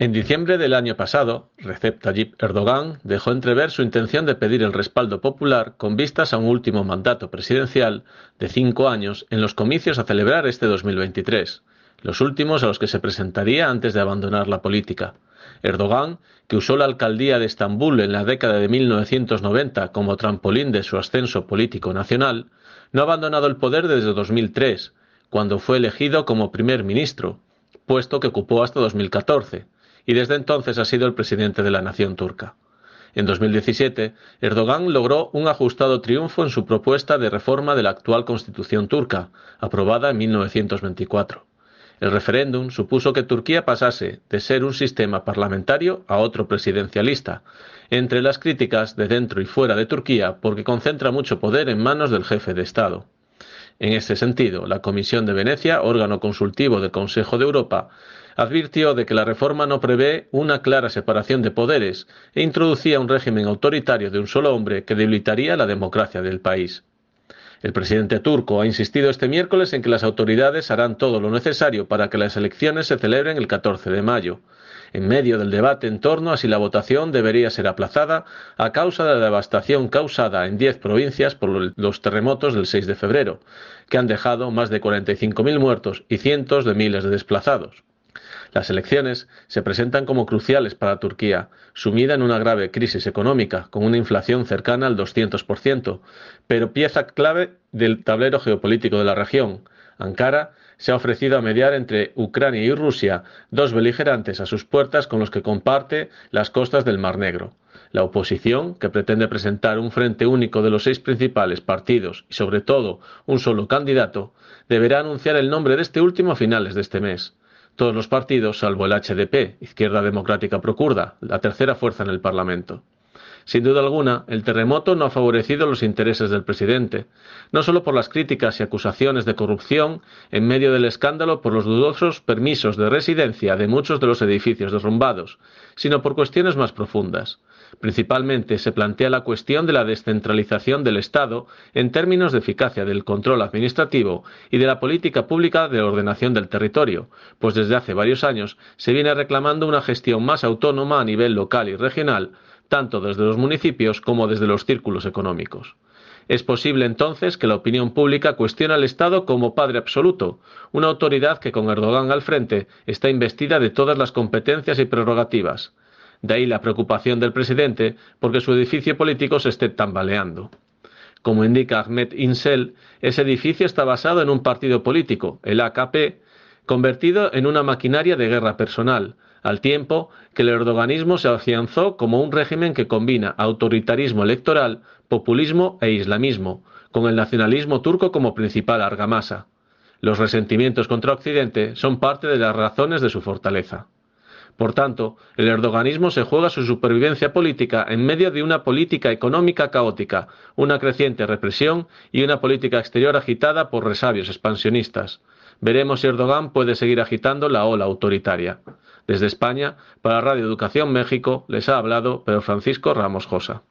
En diciembre del año pasado, Recep Tayyip Erdogan dejó entrever su intención de pedir el respaldo popular con vistas a un último mandato presidencial de cinco años en los comicios a celebrar este 2023, los últimos a los que se presentaría antes de abandonar la política. Erdogan, que usó la alcaldía de Estambul en la década de 1990 como trampolín de su ascenso político nacional, no ha abandonado el poder desde 2003, cuando fue elegido como primer ministro, puesto que ocupó hasta 2014 y desde entonces ha sido el presidente de la nación turca. En 2017, Erdogan logró un ajustado triunfo en su propuesta de reforma de la actual constitución turca, aprobada en 1924. El referéndum supuso que Turquía pasase de ser un sistema parlamentario a otro presidencialista, entre las críticas de dentro y fuera de Turquía porque concentra mucho poder en manos del jefe de Estado. En este sentido, la Comisión de Venecia, órgano consultivo del Consejo de Europa, advirtió de que la reforma no prevé una clara separación de poderes e introducía un régimen autoritario de un solo hombre que debilitaría la democracia del país. El presidente turco ha insistido este miércoles en que las autoridades harán todo lo necesario para que las elecciones se celebren el 14 de mayo, en medio del debate en torno a si la votación debería ser aplazada a causa de la devastación causada en diez provincias por los terremotos del 6 de febrero, que han dejado más de 45.000 muertos y cientos de miles de desplazados. Las elecciones se presentan como cruciales para Turquía, sumida en una grave crisis económica, con una inflación cercana al 200%, pero pieza clave del tablero geopolítico de la región. Ankara se ha ofrecido a mediar entre Ucrania y Rusia, dos beligerantes a sus puertas con los que comparte las costas del Mar Negro. La oposición, que pretende presentar un frente único de los seis principales partidos y sobre todo un solo candidato, deberá anunciar el nombre de este último a finales de este mes todos los partidos, salvo el HDP, Izquierda Democrática Procurda, la tercera fuerza en el Parlamento. Sin duda alguna, el terremoto no ha favorecido los intereses del presidente, no solo por las críticas y acusaciones de corrupción en medio del escándalo por los dudosos permisos de residencia de muchos de los edificios derrumbados, sino por cuestiones más profundas. Principalmente se plantea la cuestión de la descentralización del Estado en términos de eficacia del control administrativo y de la política pública de ordenación del territorio, pues desde hace varios años se viene reclamando una gestión más autónoma a nivel local y regional, tanto desde los municipios como desde los círculos económicos. Es posible entonces que la opinión pública cuestione al Estado como padre absoluto, una autoridad que con Erdogan al frente está investida de todas las competencias y prerrogativas. De ahí la preocupación del presidente porque su edificio político se esté tambaleando. Como indica Ahmed Insel, ese edificio está basado en un partido político, el AKP, convertido en una maquinaria de guerra personal, al tiempo que el erdoganismo se afianzó como un régimen que combina autoritarismo electoral, populismo e islamismo, con el nacionalismo turco como principal argamasa. Los resentimientos contra Occidente son parte de las razones de su fortaleza. Por tanto, el erdoganismo se juega su supervivencia política en medio de una política económica caótica, una creciente represión y una política exterior agitada por resabios expansionistas. Veremos si Erdogan puede seguir agitando la ola autoritaria. Desde España, para Radio Educación México, les ha hablado Pedro Francisco Ramos Josa.